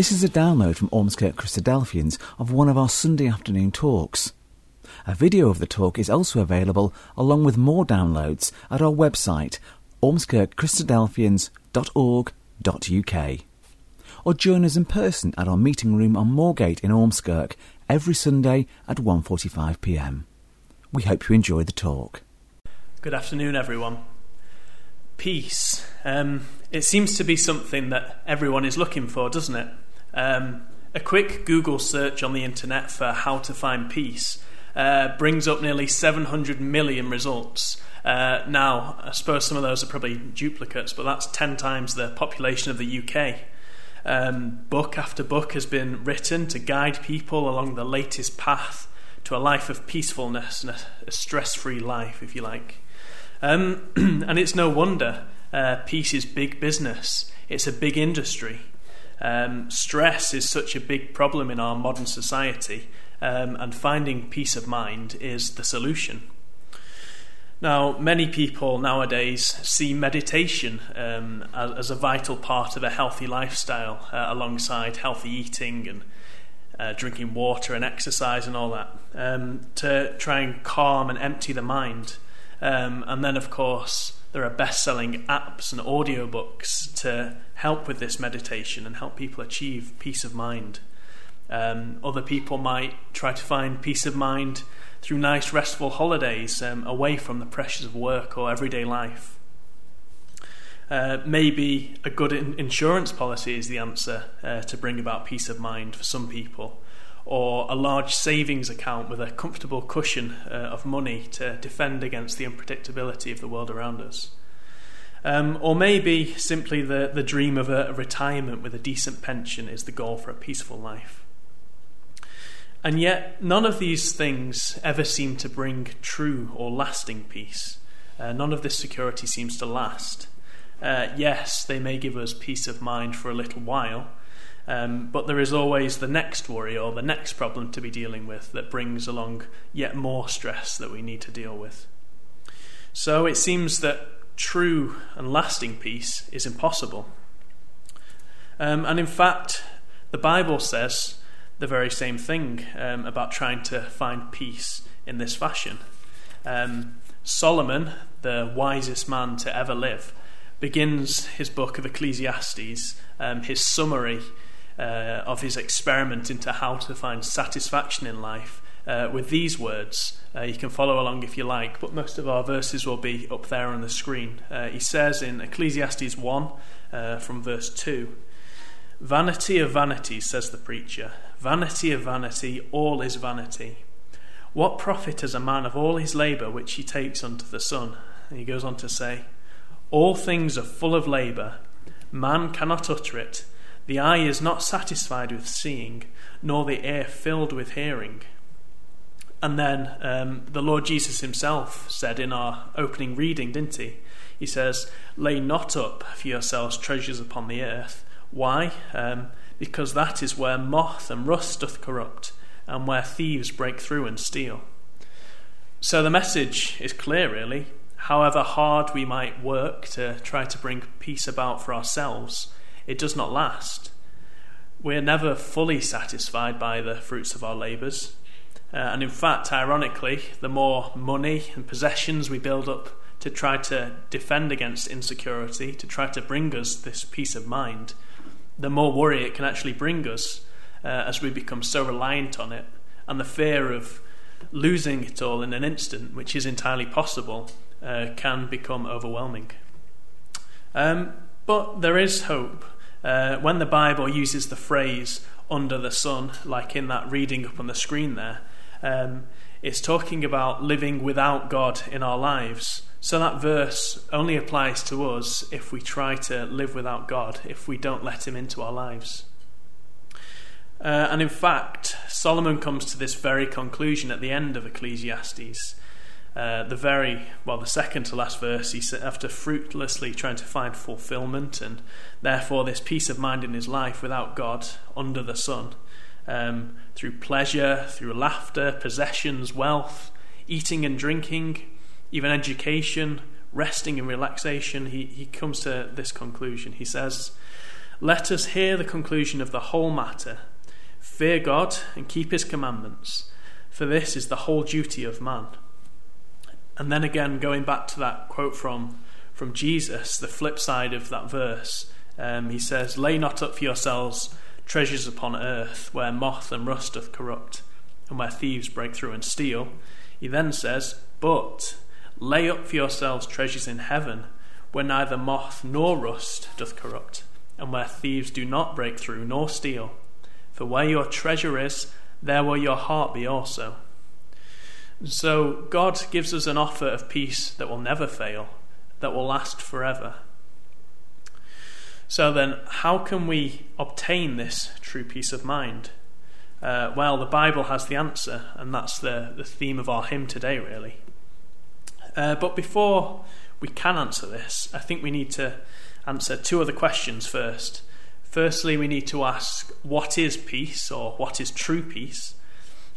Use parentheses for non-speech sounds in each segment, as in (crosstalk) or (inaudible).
This is a download from Ormskirk Christadelphians of one of our Sunday afternoon talks. A video of the talk is also available, along with more downloads, at our website, ormskirkchristadelphians.org.uk. Or join us in person at our meeting room on Moorgate in Ormskirk every Sunday at 1.45pm. We hope you enjoy the talk. Good afternoon, everyone. Peace. Um, it seems to be something that everyone is looking for, doesn't it? Um, a quick Google search on the internet for how to find peace uh, brings up nearly 700 million results. Uh, now, I suppose some of those are probably duplicates, but that's 10 times the population of the UK. Um, book after book has been written to guide people along the latest path to a life of peacefulness and a, stress free life, if you like. Um, (clears throat) and it's no wonder uh, peace is big business, it's a big industry. Um, stress is such a big problem in our modern society, um, and finding peace of mind is the solution. Now, many people nowadays see meditation um, as, as, a vital part of a healthy lifestyle, uh, alongside healthy eating and uh, drinking water and exercise and all that, um, to try and calm and empty the mind. Um, and then, of course, there are best selling apps and audiobooks to help with this meditation and help people achieve peace of mind. Um, other people might try to find peace of mind through nice, restful holidays um, away from the pressures of work or everyday life. Uh, maybe a good in- insurance policy is the answer uh, to bring about peace of mind for some people, or a large savings account with a comfortable cushion uh, of money to defend against the unpredictability of the world around us. Um, or maybe simply the, the dream of a, retirement with a decent pension is the goal for a peaceful life. And yet, none of these things ever seem to bring true or lasting peace. Uh, none of this security seems to last. Uh, yes, they may give us peace of mind for a little while, um, but there is always the next worry or the next problem to be dealing with that brings along yet more stress that we need to deal with. So it seems that true and lasting peace is impossible. Um, and in fact, the Bible says the very same thing um, about trying to find peace in this fashion. Um, Solomon, the wisest man to ever live, begins his book of Ecclesiastes, um, his summary uh, of his experiment into how to find satisfaction in life, uh, with these words. Uh, you can follow along if you like, but most of our verses will be up there on the screen. Uh, he says in Ecclesiastes 1, uh, from verse 2 Vanity of vanities, says the preacher, vanity of vanity, all is vanity. What profit has a man of all his labour which he takes unto the sun? And he goes on to say, All things are full of labour, man cannot utter it. The eye is not satisfied with seeing, nor the ear filled with hearing. And then um, the Lord Jesus himself said in our opening reading, didn't he? He says, Lay not up for yourselves treasures upon the earth. Why? Um, because that is where moth and rust doth corrupt, and where thieves break through and steal. So the message is clear, really. However hard we might work to try to bring peace about for ourselves, it does not last. We're never fully satisfied by the fruits of our labours. Uh, and in fact, ironically, the more money and possessions we build up to try to defend against insecurity, to try to bring us this peace of mind, the more worry it can actually bring us uh, as we become so reliant on it. And the fear of losing it all in an instant, which is entirely possible, uh, can become overwhelming. Um, but there is hope. Uh, when the Bible uses the phrase under the sun, like in that reading up on the screen there, um, it's talking about living without God in our lives. So that verse only applies to us if we try to live without God, if we don't let Him into our lives. Uh, and in fact, Solomon comes to this very conclusion at the end of Ecclesiastes. Uh, the very, well, the second to last verse, he said, after fruitlessly trying to find fulfillment and therefore this peace of mind in his life without God under the sun, um, through pleasure, through laughter, possessions, wealth, eating and drinking, even education, resting and relaxation, he, he comes to this conclusion. He says, let us hear the conclusion of the whole matter. Fear God and keep his commandments, for this is the whole duty of man. And then again, going back to that quote from, from Jesus, the flip side of that verse, um, he says, Lay not up for yourselves treasures upon earth, where moth and rust doth corrupt, and where thieves break through and steal. He then says, But lay up for yourselves treasures in heaven, where neither moth nor rust doth corrupt, and where thieves do not break through nor steal. For where your treasure is, there will your heart be also. So God gives us an offer of peace that will never fail, that will last forever. So then, how can we obtain this true peace of mind? Uh, well, the Bible has the answer, and that's the, the theme of our hymn today, really. Uh, but before we can answer this, I think we need to answer two other questions first. Firstly, we need to ask what is peace or what is true peace?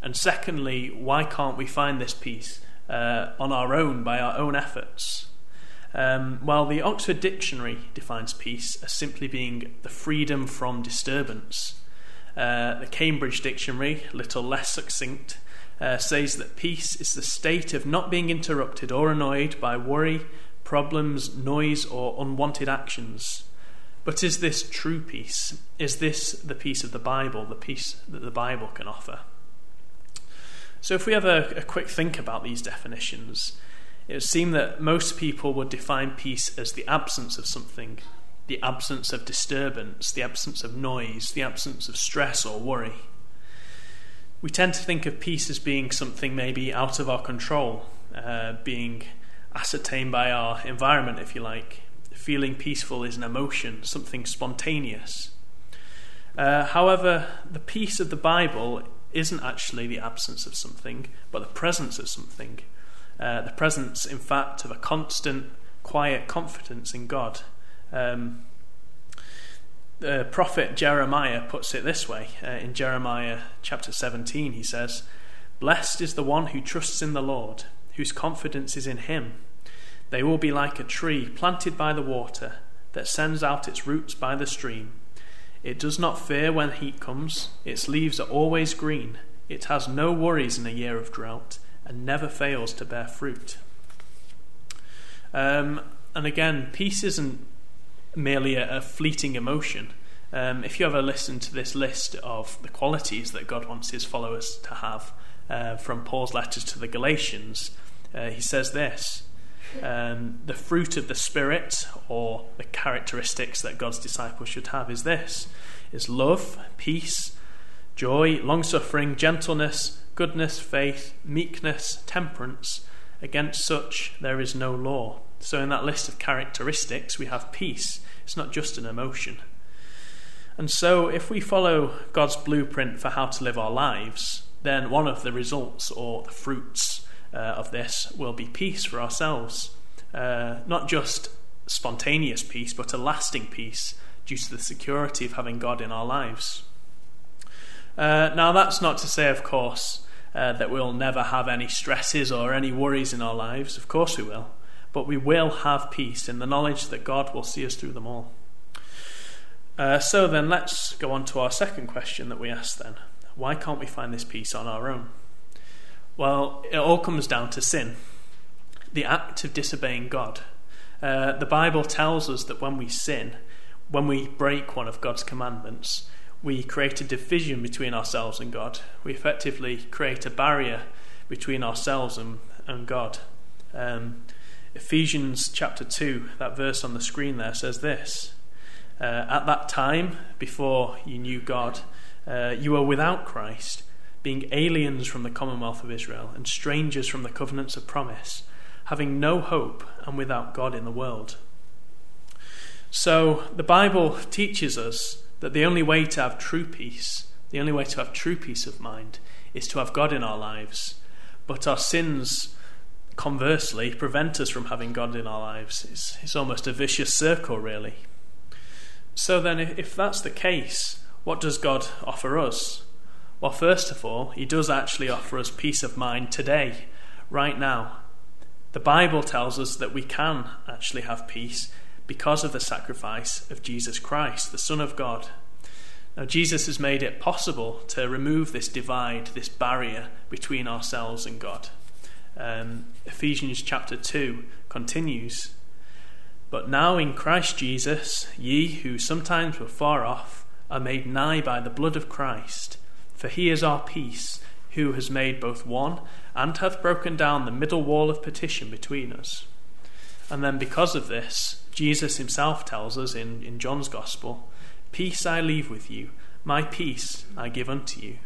And secondly, why can't we find this peace uh, on our own by our own efforts? Um, well, the Oxford Dictionary defines peace as simply being the freedom from disturbance. Uh, the Cambridge Dictionary, a little less succinct, uh, says that peace is the state of not being interrupted or annoyed by worry, problems, noise, or unwanted actions. But is this true peace? Is this the peace of the Bible, the peace that the Bible can offer? So, if we have a, a quick think about these definitions, it would seem that most people would define peace as the absence of something, the absence of disturbance, the absence of noise, the absence of stress or worry. We tend to think of peace as being something maybe out of our control, uh, being ascertained by our environment, if you like. Feeling peaceful is an emotion, something spontaneous. Uh, however, the peace of the Bible isn't actually the absence of something, but the presence of something. Uh, the presence, in fact, of a constant, quiet confidence in God. Um, the prophet Jeremiah puts it this way uh, in Jeremiah chapter 17, he says, Blessed is the one who trusts in the Lord, whose confidence is in him. They will be like a tree planted by the water that sends out its roots by the stream. It does not fear when heat comes, its leaves are always green. It has no worries in a year of drought and never fails to bear fruit. Um, and again, peace isn't merely a, a fleeting emotion. Um, if you ever listen to this list of the qualities that God wants his followers to have uh, from Paul's letters to the Galatians, uh, he says this um, The fruit of the Spirit, or the characteristics that God's disciples should have, is this is love, peace, joy, long suffering, gentleness, goodness, faith, meekness, temperance. Against such there is no law. So, in that list of characteristics, we have peace. It's not just an emotion. And so, if we follow God's blueprint for how to live our lives, then one of the results or the fruits uh, of this will be peace for ourselves. Uh, not just spontaneous peace, but a lasting peace due to the security of having God in our lives. Uh, now, that's not to say, of course, uh, that we'll never have any stresses or any worries in our lives. Of course, we will. But we will have peace in the knowledge that God will see us through them all. Uh, so then, let's go on to our second question that we asked then. Why can't we find this peace on our own? Well, it all comes down to sin, the act of disobeying God. Uh, the Bible tells us that when we sin, when we break one of God's commandments, we create a division between ourselves and God. We effectively create a barrier between ourselves and, and God. Um, Ephesians chapter 2, that verse on the screen there says this uh, At that time, before you knew God, uh, you were without Christ, being aliens from the commonwealth of Israel and strangers from the covenants of promise, having no hope and without God in the world. So the Bible teaches us that the only way to have true peace, the only way to have true peace of mind, is to have God in our lives. But our sins, conversely, prevent us from having God in our lives. It's, it's almost a vicious circle, really. So then, if that's the case, what does God offer us? Well, first of all, He does actually offer us peace of mind today, right now. The Bible tells us that we can actually have peace because of the sacrifice of Jesus Christ, the Son of God. Now, Jesus has made it possible to remove this divide, this barrier between ourselves and God. Um, Ephesians chapter 2 continues But now in Christ Jesus, ye who sometimes were far off are made nigh by the blood of Christ. For he is our peace, who has made both one and hath broken down the middle wall of petition between us. And then, because of this, Jesus himself tells us in, in John's Gospel Peace I leave with you, my peace I give unto you.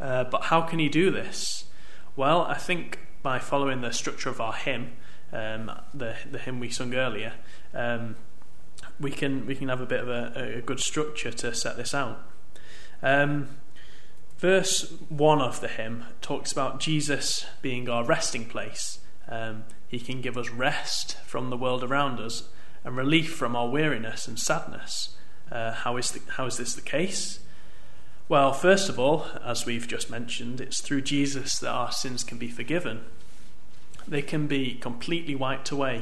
Uh, but how can he do this? Well, I think by following the structure of our hymn, um, the, the hymn we sung earlier, um, we can we can have a bit of a, a good structure to set this out. Um, verse one of the hymn talks about Jesus being our resting place. Um, he can give us rest from the world around us and relief from our weariness and sadness. Uh, how is the, how is this the case? Well, first of all, as we've just mentioned, it's through Jesus that our sins can be forgiven. They can be completely wiped away.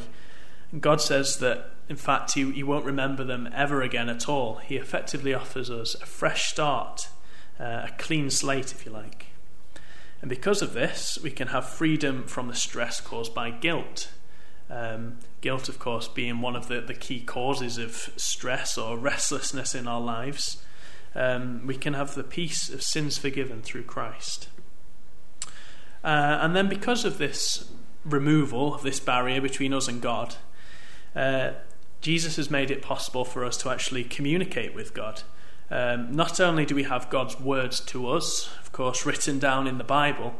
God says that, in fact, he, he won't remember them ever again at all. He effectively offers us a fresh start, uh, a clean slate, if you like. And because of this, we can have freedom from the stress caused by guilt. Um, guilt, of course, being one of the, the key causes of stress or restlessness in our lives um, we can have the peace of sins forgiven through Christ. Uh, and then, because of this removal of this barrier between us and God, uh, Jesus has made it possible for us to actually communicate with God. Um, not only do we have God's words to us, of course, written down in the Bible,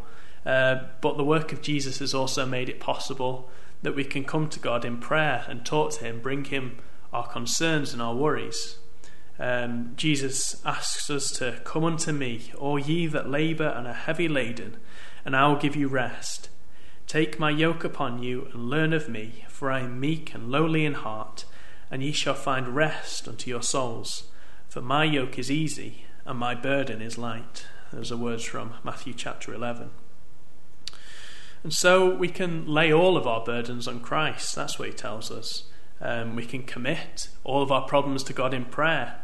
uh, but the work of Jesus has also made it possible that we can come to God in prayer and talk to Him, bring Him our concerns and our worries um, Jesus asks us to come unto me, all ye that labour and are heavy laden, and I will give you rest. Take my yoke upon you and learn of me, for I am meek and lowly in heart, and ye shall find rest unto your souls. For my yoke is easy and my burden is light. Those are words from Matthew chapter 11. And so we can lay all of our burdens on Christ. That's what he tells us. Um, we can commit all of our problems to God in prayer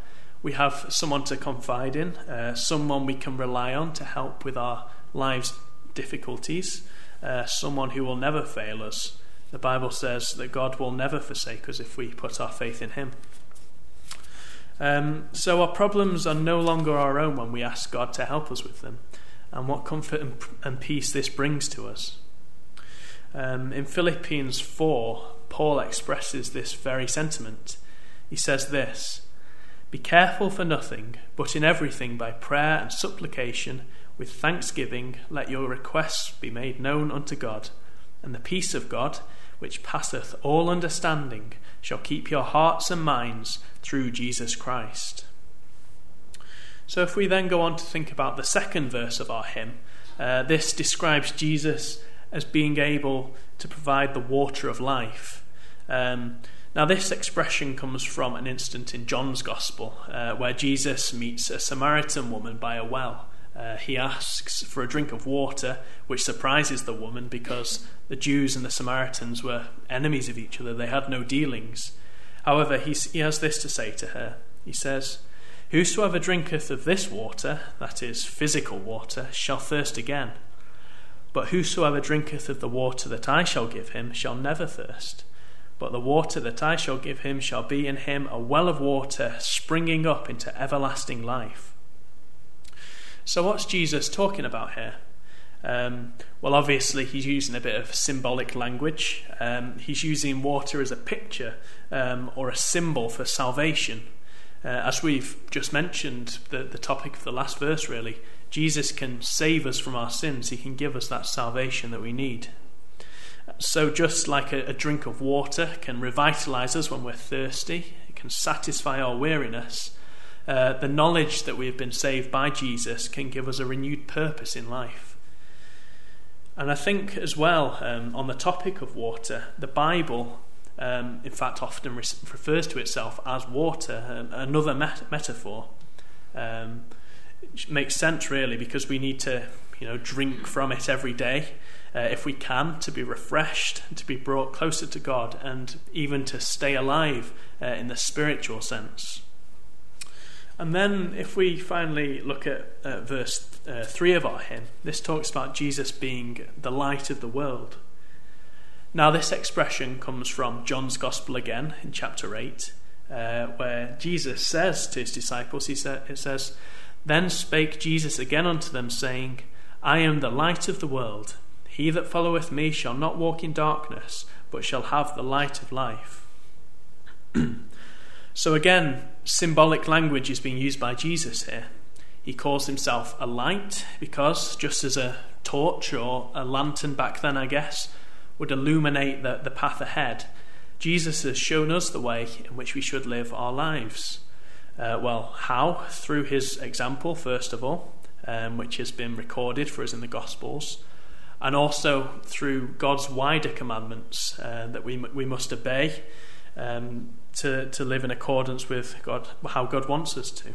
we have someone to confide in, uh, someone we can rely on to help with our lives' difficulties, uh, someone who will never fail us. The Bible says that God will never forsake us if we put our faith in Him. Um, so our problems are no longer our own when we ask God to help us with them, and what comfort and, and peace this brings to us. Um, in Philippians 4, Paul expresses this very sentiment. He says this be careful for nothing, but in everything by prayer and supplication, with thanksgiving, let your requests be made known unto God. And the peace of God, which passeth all understanding, shall keep your hearts and minds through Jesus Christ. So, if we then go on to think about the second verse of our hymn, uh, this describes Jesus as being able to provide the water of life. Um, now, this expression comes from an incident in John's Gospel uh, where Jesus meets a Samaritan woman by a well. Uh, he asks for a drink of water, which surprises the woman because the Jews and the Samaritans were enemies of each other. They had no dealings. However, he, he has this to say to her He says, Whosoever drinketh of this water, that is, physical water, shall thirst again. But whosoever drinketh of the water that I shall give him shall never thirst. But the water that I shall give him shall be in him a well of water springing up into everlasting life. So, what's Jesus talking about here? Um, well, obviously, he's using a bit of symbolic language. Um, he's using water as a picture um, or a symbol for salvation. Uh, as we've just mentioned, the, the topic of the last verse really, Jesus can save us from our sins. He can give us that salvation that we need. So, just like a, a drink of water can revitalize us when we're thirsty, it can satisfy our weariness, uh, the knowledge that we have been saved by Jesus can give us a renewed purpose in life. And I think, as well, um, on the topic of water, the Bible, um, in fact, often re- refers to itself as water, um, another met- metaphor. Um, makes sense, really, because we need to, you know, drink from it every day. uh, if we can, to be refreshed, to be brought closer to God, and even to stay alive uh, in the spiritual sense. And then, if we finally look at uh, verse uh, 3 of our hymn, this talks about Jesus being the light of the world. Now, this expression comes from John's Gospel again in chapter 8, uh, where Jesus says to his disciples, he sa- it says, Then spake Jesus again unto them, saying, I am the light of the world. He that followeth me shall not walk in darkness, but shall have the light of life. (clears throat) so, again, symbolic language is being used by Jesus here. He calls himself a light because, just as a torch or a lantern back then, I guess, would illuminate the, the path ahead, Jesus has shown us the way in which we should live our lives. Uh, well, how? Through his example, first of all, um, which has been recorded for us in the Gospels, and also through God's wider commandments uh, that we, we must obey um, to, to live in accordance with God, how God wants us to.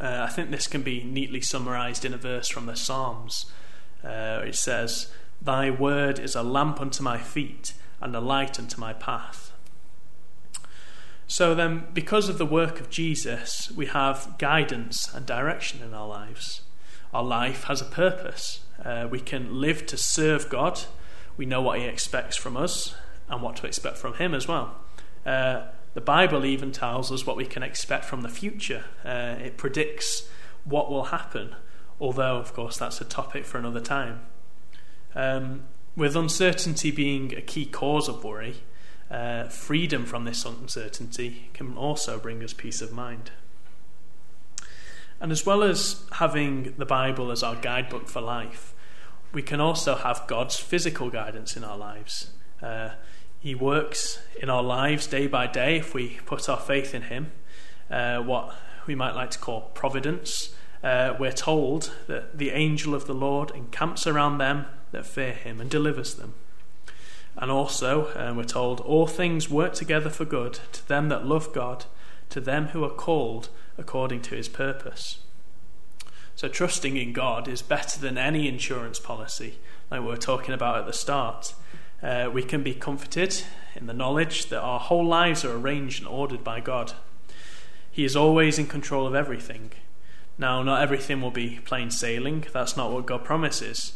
Uh, I think this can be neatly summarized in a verse from the Psalms. Uh, it says, Thy word is a lamp unto my feet and a light unto my path. So then, because of the work of Jesus, we have guidance and direction in our lives. Our life has a purpose. Uh, we can live to serve God. We know what He expects from us and what to expect from Him as well. Uh, the Bible even tells us what we can expect from the future. Uh, it predicts what will happen, although, of course, that's a topic for another time. Um, with uncertainty being a key cause of worry, uh, freedom from this uncertainty can also bring us peace of mind. And as well as having the Bible as our guidebook for life, we can also have God's physical guidance in our lives. Uh, he works in our lives day by day if we put our faith in Him. Uh, what we might like to call providence. Uh, we're told that the angel of the Lord encamps around them that fear Him and delivers them. And also, uh, we're told, all things work together for good to them that love God, to them who are called according to His purpose. So, trusting in God is better than any insurance policy, like we were talking about at the start. Uh, we can be comforted in the knowledge that our whole lives are arranged and ordered by God. He is always in control of everything. Now, not everything will be plain sailing, that's not what God promises.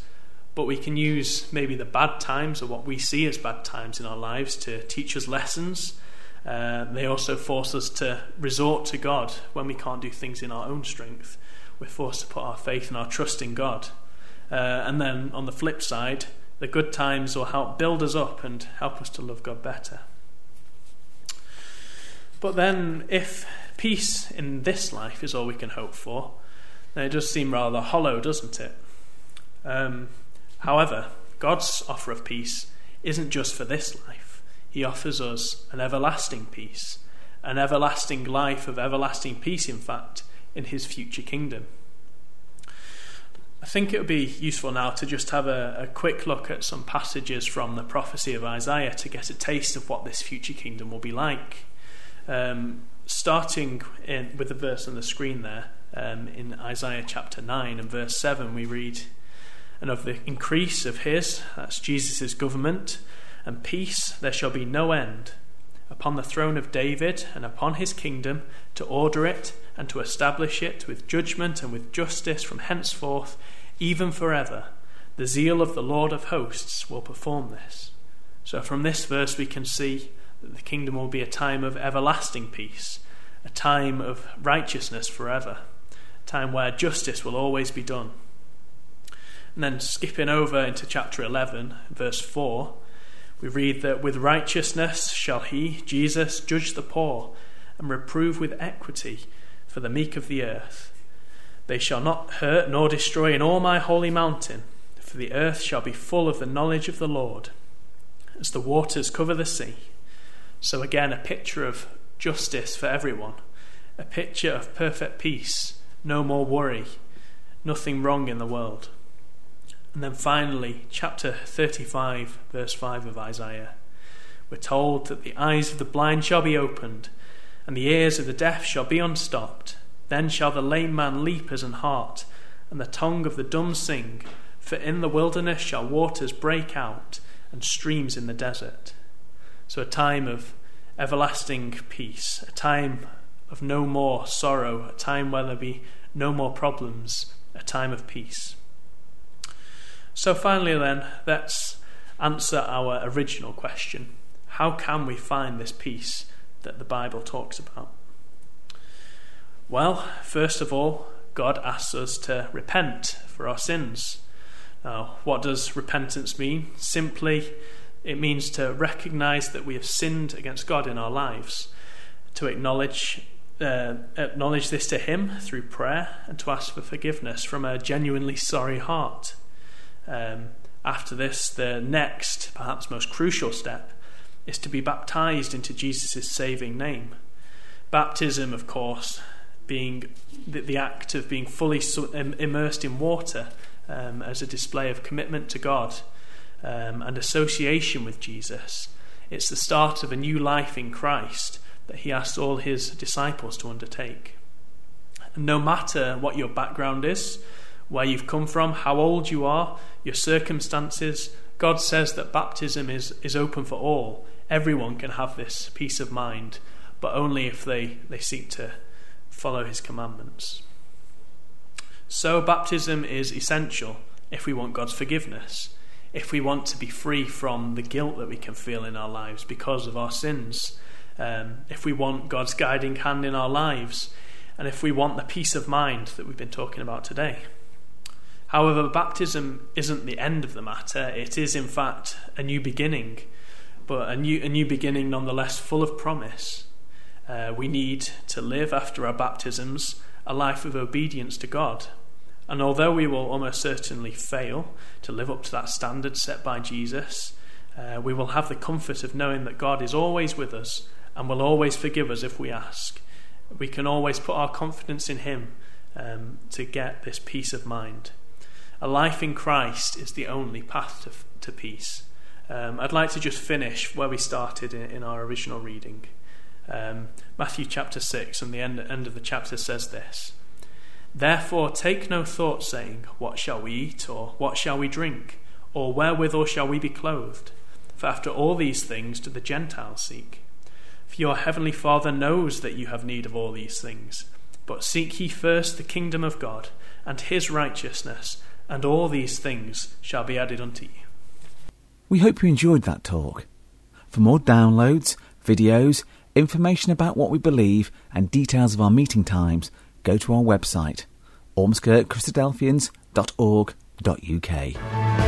But we can use maybe the bad times or what we see as bad times in our lives to teach us lessons. Uh, they also force us to resort to God when we can't do things in our own strength. We're forced to put our faith and our trust in God. Uh, and then on the flip side, the good times will help build us up and help us to love God better. But then, if peace in this life is all we can hope for, then it does seem rather hollow, doesn't it? Um, however, God's offer of peace isn't just for this life, He offers us an everlasting peace, an everlasting life of everlasting peace, in fact, in His future kingdom. I think it would be useful now to just have a, a, quick look at some passages from the prophecy of Isaiah to get a taste of what this future kingdom will be like. Um, starting in, with the verse on the screen there, um, in Isaiah chapter 9 and verse 7, we read, And of the increase of his, that's Jesus' government, and peace there shall be no end upon the throne of David and upon his kingdom to order it and to establish it with judgment and with justice from henceforth, even forever. The zeal of the Lord of hosts will perform this. So, from this verse, we can see that the kingdom will be a time of everlasting peace, a time of righteousness forever, a time where justice will always be done. And then, skipping over into chapter 11, verse 4, we read that with righteousness shall he, Jesus, judge the poor and reprove with equity for the meek of the earth. They shall not hurt nor destroy in all my holy mountain, for the earth shall be full of the knowledge of the Lord, as the waters cover the sea. So, again, a picture of justice for everyone, a picture of perfect peace, no more worry, nothing wrong in the world. And then finally, chapter 35, verse 5 of Isaiah. We're told that the eyes of the blind shall be opened, and the ears of the deaf shall be unstopped. Then shall the lame man leap as an hart, and the tongue of the dumb sing, For in the wilderness shall waters break out and streams in the desert. So, a time of everlasting peace, a time of no more sorrow, a time where there be no more problems, a time of peace. So, finally, then, let's answer our original question How can we find this peace that the Bible talks about? Well, first of all, God asks us to repent for our sins. Now, what does repentance mean? Simply, it means to recognize that we have sinned against God in our lives, to acknowledge uh, acknowledge this to Him through prayer, and to ask for forgiveness from a genuinely sorry heart. Um, after this, the next, perhaps most crucial step, is to be baptized into Jesus' saving name. Baptism, of course, being the, the act of being fully immersed in water um, as a display of commitment to God um, and association with Jesus. It's the start of a new life in Christ that he asked all his disciples to undertake. And no matter what your background is, where you've come from, how old you are, your circumstances, God says that baptism is, is open for all. Everyone can have this peace of mind, but only if they, they seek to follow his commandments. So, baptism is essential if we want God's forgiveness, if we want to be free from the guilt that we can feel in our lives because of our sins, um, if we want God's guiding hand in our lives, and if we want the peace of mind that we've been talking about today. However, baptism isn't the end of the matter, it is, in fact, a new beginning, but a new, a new beginning nonetheless full of promise. Uh, we need to live after our baptisms a life of obedience to God. And although we will almost certainly fail to live up to that standard set by Jesus, uh, we will have the comfort of knowing that God is always with us and will always forgive us if we ask. We can always put our confidence in Him um, to get this peace of mind. A life in Christ is the only path to, to peace. Um, I'd like to just finish where we started in, in our original reading. Um, Matthew chapter 6, and the end, end of the chapter says this Therefore, take no thought, saying, What shall we eat, or what shall we drink, or wherewithal shall we be clothed? For after all these things do the Gentiles seek. For your heavenly Father knows that you have need of all these things. But seek ye first the kingdom of God, and his righteousness, and all these things shall be added unto you. We hope you enjoyed that talk. For more downloads, videos, information about what we believe, and details of our meeting times, go to our website, ormskirkchristadelphians.org.uk.